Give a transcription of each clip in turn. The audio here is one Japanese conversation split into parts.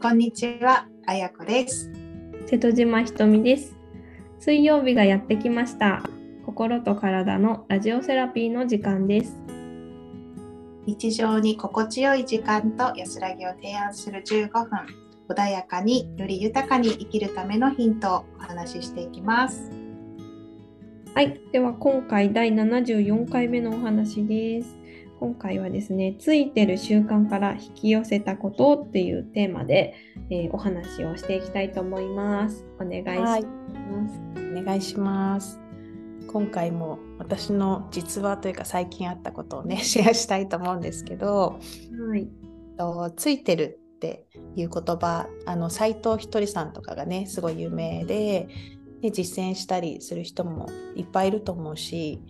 こんにちは、あやこです。瀬戸島ひとみです。水曜日がやってきました。心と体のラジオセラピーの時間です。日常に心地よい時間と安らぎを提案する15分、穏やかにより豊かに生きるためのヒントをお話ししていきます。はい、では今回第74回目のお話です。今回はですね、ついてる習慣から引き寄せたことっていうテーマで、えーお話をしていきたいと思います。お願いしはいます。お願いします。今回も私の実話というか最近あったことをねシェアしたいと思うんですけどはい。とついてるっていう言葉あの斉藤ひとりさんとかがねすごい有名でで実践したりする人もいっぱいいると思うし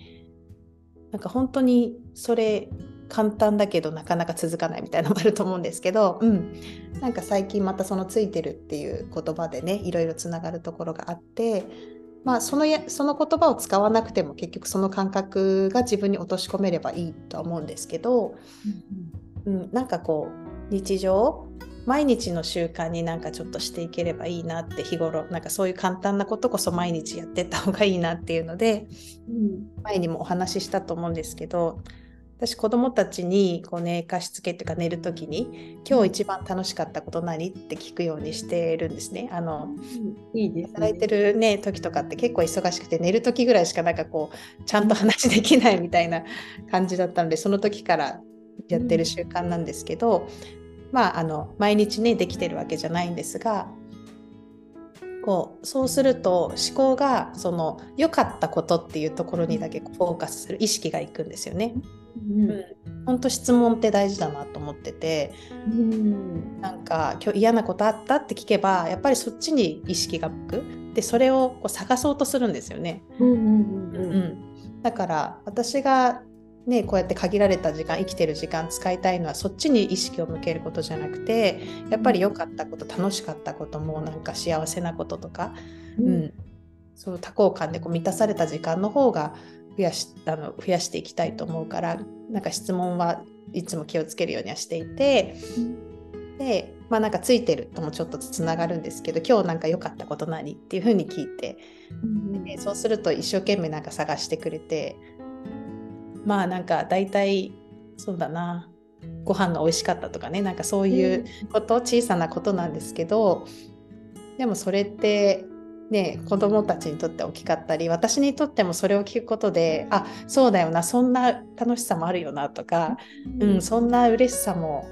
なんか本当にそれ簡単だけどなかなか続かないみたいなのもあると思うんですけど、うん、なんか最近またその「ついてる」っていう言葉でねいろいろつながるところがあって、まあ、そのやその言葉を使わなくても結局その感覚が自分に落とし込めればいいとは思うんですけど、うん、なんかこう日常毎日の習慣になんかちょっとしていければいいなって日頃なんかそういう簡単なことこそ毎日やってった方がいいなっていうのでうん前にもお話ししたと思うんですけど私子供たちにこう寝かしつけっていうか寝る時に今日一番楽しかったこと何って聞くようにしてるんですね。あのいいですね。働いてるね時とかって結構忙しくて寝る時ぐらいしかなんかこうちゃんと話できないみたいな感じだったのでその時からやってる習慣なんですけど、まああの毎日ねできてるわけじゃないんですがこうそうすると思考がその良かったことっていうところにだけフォーカスする意識がいくんですよね。うん。本当質問って大事だなと思っててうん。なんか今日嫌なことあったって聞けばやっぱりそっちに意識が向く。でそれをこう探そうとするんですよね。うんうんうん。うん、だから私がねこうやって限られた時間生きてる時間使いたいのはそっちに意識を向けることじゃなくてやっぱり良かったこと楽しかったこともなんか幸せなこととか、ううん。んそう多幸感でこう満たされた時間の方が増やしあの増やしていきたいと思うからなんか質問はいつも気をつけるようにはしていてでまあなんかついてるともちょっとつながるんですけど今日なんか良かったこと何？っていうふうに聞いてうん。でそうすると一生懸命なんか探してくれてまあなんか大体そうだな。ご飯が美味しかったとかね。なんかそういうこと、小さなことなんですけどでもそれってね子供たちにとって大きかったり私にとってもそれを聞くことであそうだよなそんな楽しさもあるよなとか、うん、そんな嬉しさも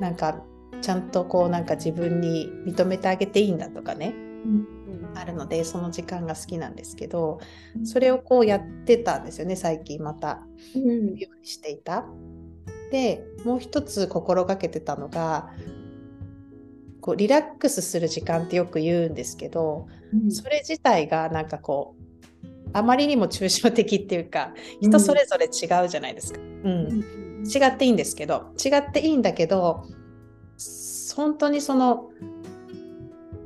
なんかちゃんとこうなんか自分に認めてあげていいんだとかね。うんあるのでその時間が好きなんですけどそれをこうやってたんですよね最近また。うん。ようにしていた。でもう一つ心がけてたのがこうリラックスする時間ってよく言うんですけどうん。それ自体がなんかこうあまりにも抽象的っていうか人それぞれ違うじゃないですか。うん。違っていいんですけど違っていいんだけど本当にその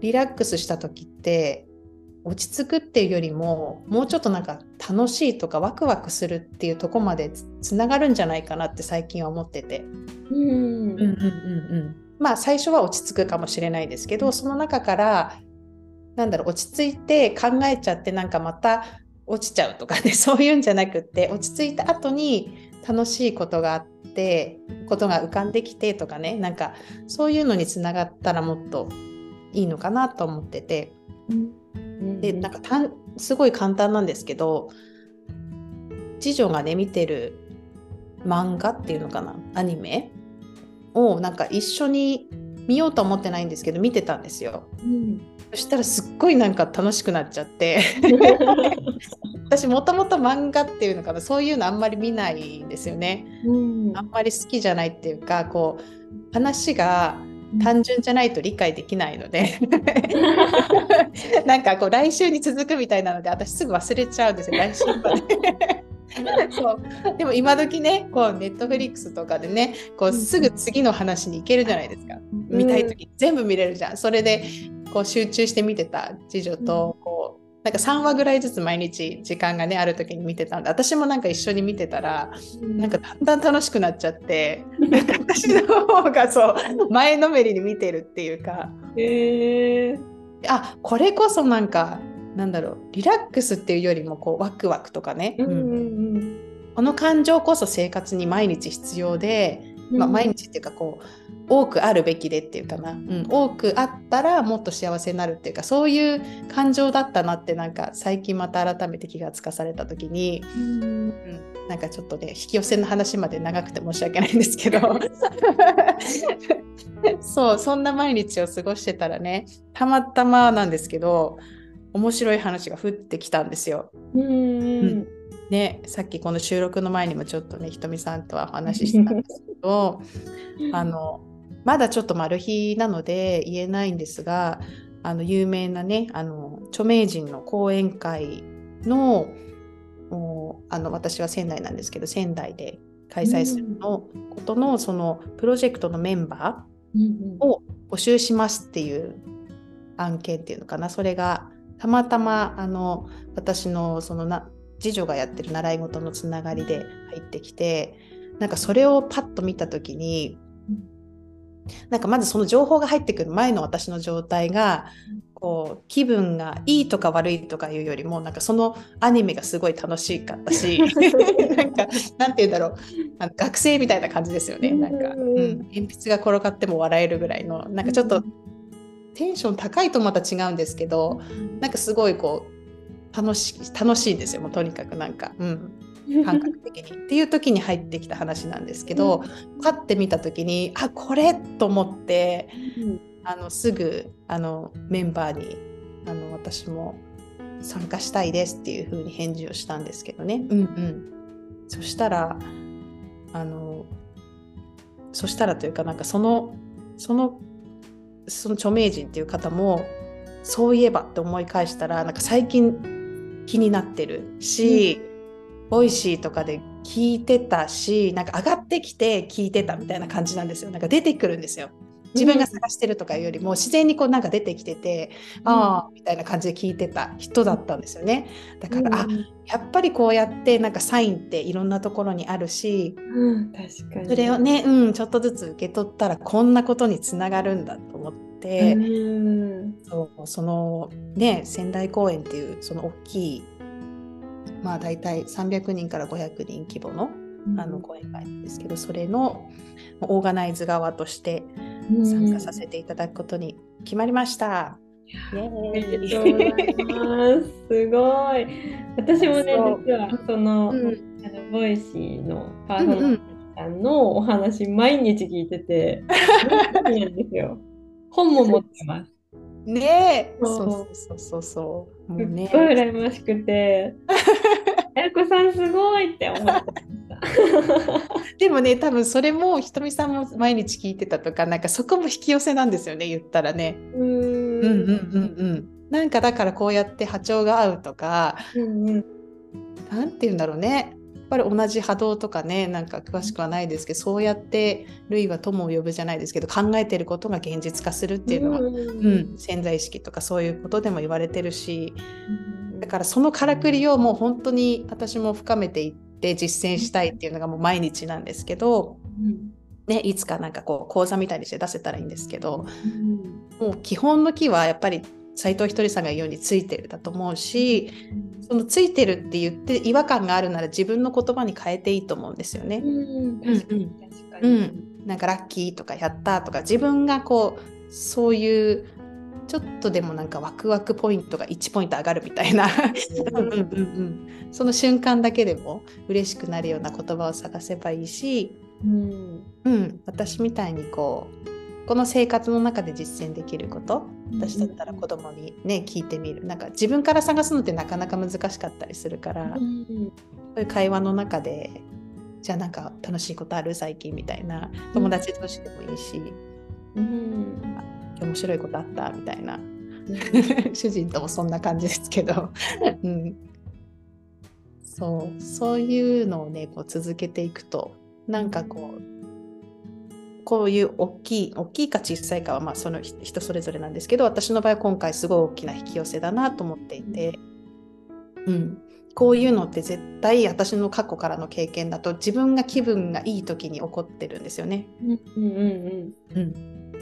リラックスした時って落ち着くっていうよりももうちょっとなんか楽しいとかワクワクするっていうとこまでつつながるんじゃないかなって最近は思ってて、うん。まあ最初は落ち着くかもしれないですけどその中からなんだろう落ち着いて考えちゃってなんかまた落ちちゃうとかね そういうんじゃなくって落ち着いた後に楽しいことがあってことが浮かんできてとかねなんかそういうのにつながったらもっといいのかなと思ってて。うん。でなんかたんすごい簡単なんですけど次女がね見てる漫画っていうのかな？アニメ？をなんか一緒に見ようと思ってないんですけど見てたんですよ。うん。そしたらすっごいなんか楽しくなっちゃって。私もともと漫画っていうのかな？そういうのあんまり見ないんですよね。うん。あんまり好きじゃないっていうかこう話が単純じゃないと理解できないので。なんかこう来週に続くみたいなので私すぐ忘れちゃうんですよ来週まで。そう。でも今時ねこうネットフリックスとかでねこうすぐ次の話に行けるじゃないですか。見たい時に全部見れるじゃん。それでこう集中して見てた次女とこなんか3話ぐらいずつ毎日時間がねある時に見てたんで私もなんか一緒に見てたらなんかだんだん楽しくなっちゃってなんか私の方がそう前のめりに見てるっていうか。へえあこれこそなんかなんだろうリラックスっていうよりもこうワクワクとかね、うんうんこの感情こそ生活に毎日必要で、うんまあ、毎日っていうかこう多くあるべきでっていうかな、うん、多くあったらもっと幸せになるっていうかそういう感情だったなってなんか最近また改めて気がつかされた時に、うん。うん、なんかちょっとね引き寄せの話まで長くて申し訳ないんですけど。そうそんな毎日を過ごしてたらねたまたまなんですけど面白い話が降ってきたんですよ。うん。うんね、さっきこの収録の前にもちょっとねひとみさんとはお話ししたんですけど あのまだちょっとマル秘なので言えないんですがあの有名なねあの著名人の講演会のおあの私は仙台なんですけど仙台で開催するのことのそのプロジェクトのメンバうんーを募集しますっていう案件っていうのかな。それがたまたまあの私のそのな次女がやってる習い事のつながりで入ってきてなんかそれをパッと見た時になんかまずその情報が入ってくる前の私の状態がこう気分がいいとか悪いとかいうよりもなんかそのアニメがすごい楽しかったし なんかなんて言うんだろう。あの学生みたいな感じですよね。なんか、うん。うん、鉛筆が転がっても笑えるぐらいのなんかちょっとテンション高いとまた違うんですけどなんかすごいこう楽し楽しいんですよもうとにかくなんか、うん、感覚的に。っていう時に入ってきた話なんですけど、パッて見た時にあこれと思ってあのすぐあのメンバーにあの私も参加したいですっていう風に返事をしたんですけどね。うんうん、そしたらあのそしたらというかなんかそのそのその著名人っていう方もそういえばって思い返したらなんか最近気になってるし、 Voicy とかで聞いてたしなんか上がってきて聞いてたみたいな感じなんですよ。なんか出てくるんですよ。自分が探してるとかよりも自然にこうなんか出てきてて、うん。ああみたいな感じで聞いてた人だったんですよね。だから、あうん。やっぱりこうやってなんかサインっていろんなところにあるしうん。確かに。それをね、うん、ちょっとずつ受け取ったらこんなことにつながるんだと思って、うんそうそのね仙台公演っていうその大きいまあ大体300人から500人規模のあの講演会なんですけどそれのオーガナイズ側として参加させていただくことに決まりました。す。すごい。私もね、実はその、うんあの Voicy のパーソナリティさんのお話、毎日聞いてて、大好きなんですよ。本も持ってます。ねえそうそうそうそうそうもうねごい羨ましくて、あ やこさんすごいって思ってました。でもね多分それもひとみさんも毎日聞いてたとかなんかそこも引き寄せなんですよね言ったらね。うーんうんうんうんうん。なんかだからこうやって波長が合うとかうんうんなんて言うんだろうね。やっぱり同じ波動とかねなんか詳しくはないですけどそうやって類は友を呼ぶじゃないですけど考えてることが現実化するっていうのは、うん。潜在意識とかそういうことでも言われてるしだからそのからくりをもう本当に私も深めていって実践したいっていうのがもう毎日なんですけど、うん。ね、いつかなんかこう講座みたいにして出せたらいいんですけどうん。もう基本の木はやっぱり斉藤ひとりさんが言うようについてるだと思うしそのついてるって言って違和感があるなら自分の言葉に変えていいと思うんですよね。なんかラッキーとかやったとか自分がこうそういうちょっとでもなんかワクワクポイントが1ポイント上がるみたいな。その瞬間だけでも嬉しくなるような言葉を探せばいいし、うん。うん、私みたいにこうこの生活の中で実践できること私だったら子供にね聞いてみる。なんか自分から探すのってなかなか難しかったりするから、こうん。ういう会話の中でじゃあなんか楽しいことある？最近みたいな友達同士でもいいし、うん。面白いことあった？みたいな。主人ともそんな感じですけど、うん、そうそういうのをねこう続けていくとなんかこうこういう大きい大きいか小さいかはまあその人人それぞれなんですけど私の場合は今回すごい大きな引き寄せだなと思っていて、うん、こういうのって絶対私の過去からの経験だと自分が気分がいい時に起こってるんですよね。うんうんうんうん、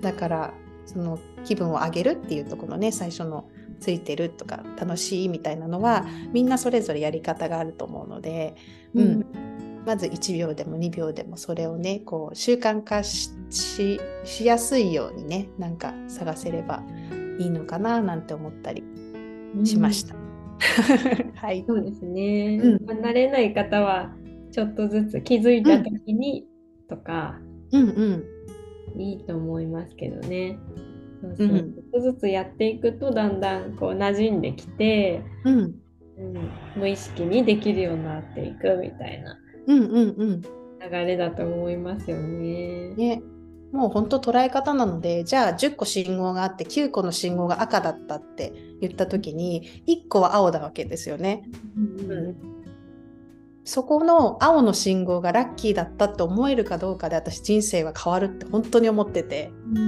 だからその気分を上げるっていうところのね最初のついてるとか楽しいみたいなのはみんなそれぞれやり方があると思うので、ううんんまず1秒でも2秒でもそれをねこう習慣化しししやすいようにねなんか探せればいいのかななんて思ったりうんしました。はい、そうですね、うん。まあ慣れない方はちょっとずつ気づいた時にとかうんうん。いいと思いますけどね。そうそう。うん。ちょっとずつやっていくとだんだんこう馴染んできて、うん。うん、無意識にできるようになっていくみたいなうんうんうん。流れだと思いますよね。ね。もう本当捉え方なのでじゃあ10個信号があって9個の信号が赤だったって言った時に1個は青だわけですよね。うんうんそこの青の信号がラッキーだったって思えるかどうかで私人生は変わるって本当に思ってて。うんう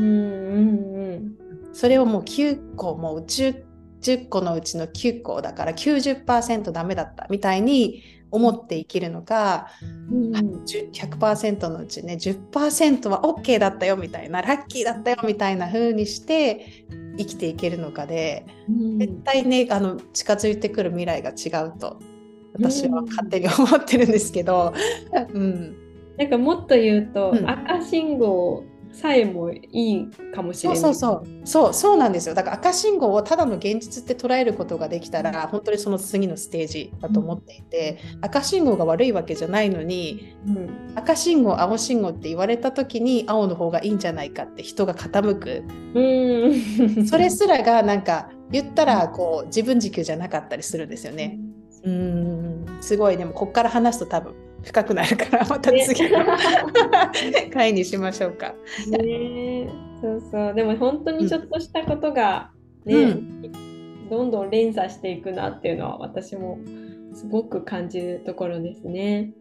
んそれをもう9個もう 10, 10個のうちの9個だから90%ダメだったみたいに思って生きるのかうん。10 100%のうちね10%は OK だったよみたいなラッキーだったよみたいな風にして生きていけるのかでうん。絶対ねあの近づいてくる未来が違うと私は勝手に思ってるんですけど、うん、なんかもっと言うと、うん。赤信号さえもいいかもしれない。そうそうそう。そうそうなんですよ。だから赤信号をただの現実って捉えることができたら本当にその次のステージだと思っていて赤信号が悪いわけじゃないのにうん。赤信号青信号って言われた時に青の方がいいんじゃないかって人が傾く。うん、それすらがなんか言ったらこう自分軸じゃなかったりするんですよね。うーん。すごい。でもこっから話すと多分深くなるからまた次の。回にしましょうか。ね。そうそう。でも本当にちょっとしたことがね、うん。どんどん連鎖していくなっていうのは私もすごく感じるところですね。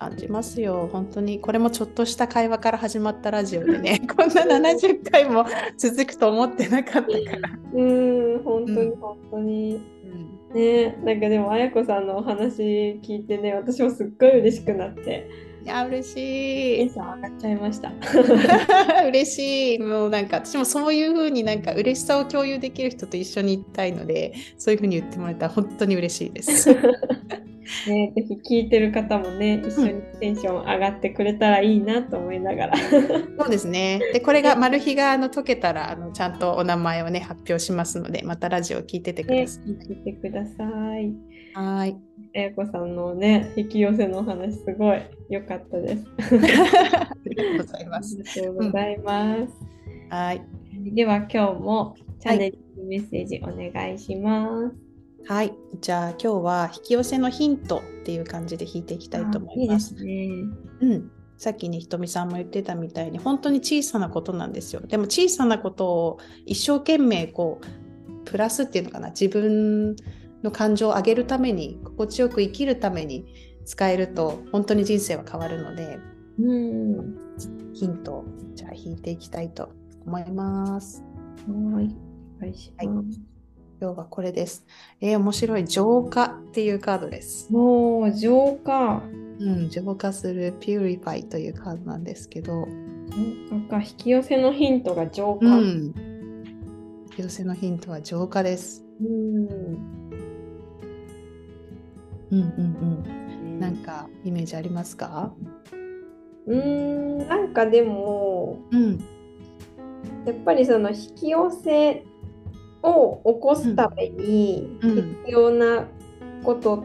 感じますよ。本当にこれもちょっとした会話から始まったラジオでね こんな70回も続くと思ってなかったから。うん。本当にうん本当に。ねなんかでも綾子さんのお話聞いてね私もすっごい嬉しくなっていや嬉しい。テンション上がっちゃいました。嬉しい。もうなんか私もそういう風になんか嬉しさを共有できる人と一緒に行きたいので、そういう風に言ってもらえたら本当に嬉しいです。ね、ぜひ聞いてる方もね一緒にテンション上がってくれたらいいなと思いながら。そうですね。で、これがマル秘があの解けたらあのちゃんとお名前をね発表しますので、またラジオ聞いててくね、ださい。聞いてください。はい。え子さんのね、引き寄せのお話すごい良かったです。ありがとうございあます。りがとうございます。はい。では今日もチャンネルにメッセージお願いします。はい。じゃあ今日は引き寄せのヒントっていう感じで引いていきたいと思います。あいいですね。うん。さっきね、ひとみさんも言ってたみたいに、本当に小さなことなんですよ。でも小さなことを一生懸命こう、プラスっていうのかな、自分の感情を上げるために、心地よく生きるために使えると、本当に人生は変わるので、うん。ヒントをじゃあ引いていきたいと思います。はい。お願いします。今日はこれです。えー面白い浄化っていうカードです。もう浄化。うん、浄化する Purify というカードなんですけど、浄化か。引き寄せのヒントが浄化。うん。引き寄せのヒントは浄化です。うん。うんうんうん。なんかイメージありますか？うーん、なんかでも、うんやっぱりその引き寄せを起こすために必要なこと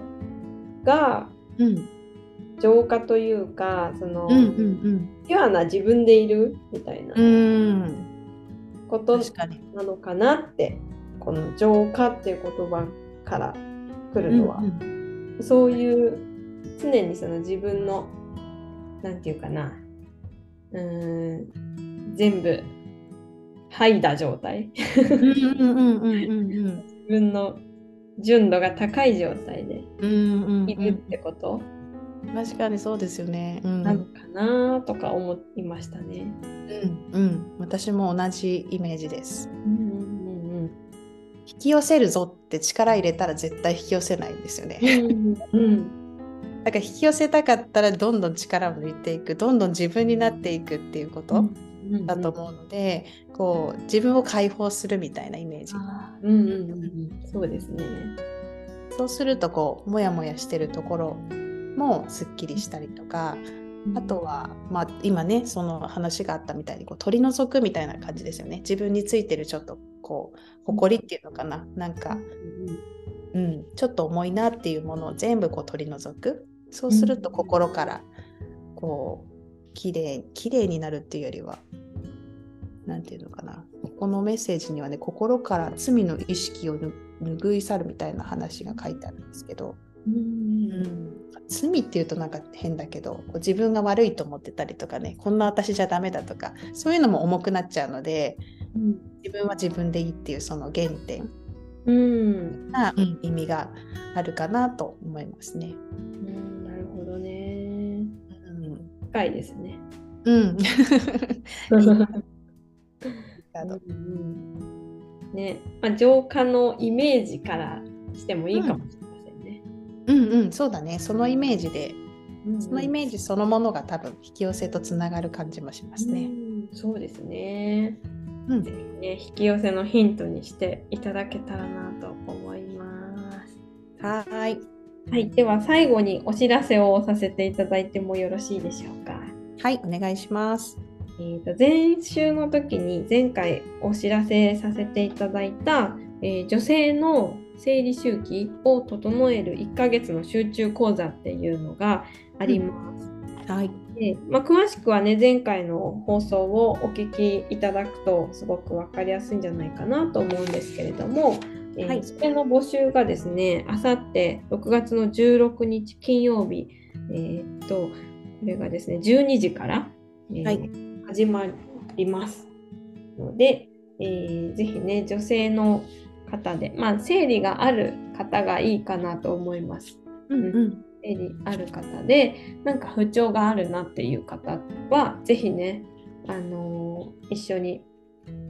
がうん浄化というか、その、うんうんピュアな自分でいるみたいな。こと。なのかなって、この浄化っていう言葉から来るのは、うんそういう常にその自分のなんていうかなうーん全部剥いだ状態うんうんうんうんうん自分の純度が高い状態でうんうんうんいるってこと？確かにそうですよね。うんなのかなとか思いましたね。うんうん。私も同じイメージです。うんうん引き寄せるぞって力入れたら絶対引き寄せないんですよね。うんうんだから引き寄せたかったらどんどん力を抜いていくどんどん自分になっていくっていうこと？だと思うので、こう自分を解放するみたいなイメージ。うんうんうんうん、そうですね。そうするとこうモヤモヤしてるところもすっきりしたりとか、あとは、まあ、今ねその話があったみたいにこう取り除くみたいな感じですよね。自分についてるちょっとこう誇りっていうのかな。なんか、うん、ちょっと重いなっていうものを全部こう取り除く。そうすると心からこう綺麗綺麗になるっていうよりは何て言うのかな。ここのメッセージにはね心から罪の意識を拭い去るみたいな話が書いてあるんですけど、うんうん、罪っていうとなんか変だけど自分が悪いと思ってたりとかねこんな私じゃダメだとかそういうのも重くなっちゃうのでうん自分は自分でいいっていうその原点。うん。な、うん。意味があるかなと思いますね。うん深いですね。うん、うんね、まあ、浄化のイメージからしてもいいかもしれませんね。うんうんそうだねそのイメージでうんそのイメージそのものが多分引き寄せとつながる感じもしますね。うんそうですね。うんね、引き寄せのヒントにしていただけたらなと思います。はーいはい、では最後にお知らせをさせていただいてもよろしいでしょうか。はいお願いします。えー、と前週の時に前回お知らせさせていただいた、えー女性の生理周期を整える1ヶ月の集中講座っていうのがあります。はいでまあ、詳しくはね前回の放送をお聞きいただくとすごく分かりやすいんじゃないかなと思うんですけれども、えーはい。それの募集がですねあさって6月の16日金曜日、えーっとこれがですね12時から、えーはい。始まります。ので、えーぜひね女性の方で、まあ、生理がある方がいいかなと思います。うんうん。生理ある方でなんか不調があるなっていう方はぜひね、あのー一緒に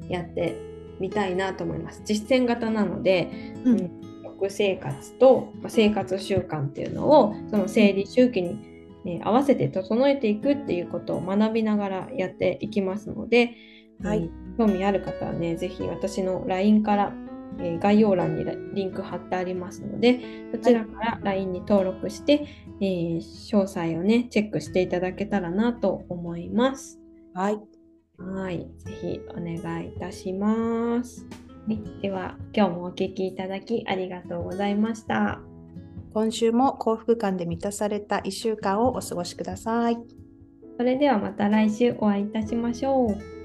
やってみたいなと思います。実践型なので、うんうん食生活とまあ生活習慣っていうのをその生理周期に、えー合わせて整えていくっていうことを学びながらやっていきますので、はいえー興味ある方はねぜひ私の LINE から、えー概要欄にリンク貼ってありますのでそちらから LINE に登録して、えー詳細をねチェックしていただけたらなと思います。はいはい、ぜひお願いいたします。はい、では今日もお聞きいただきありがとうございました。今週も幸福感で満たされた1週間をお過ごしください。それではまた来週お会いいたしましょう。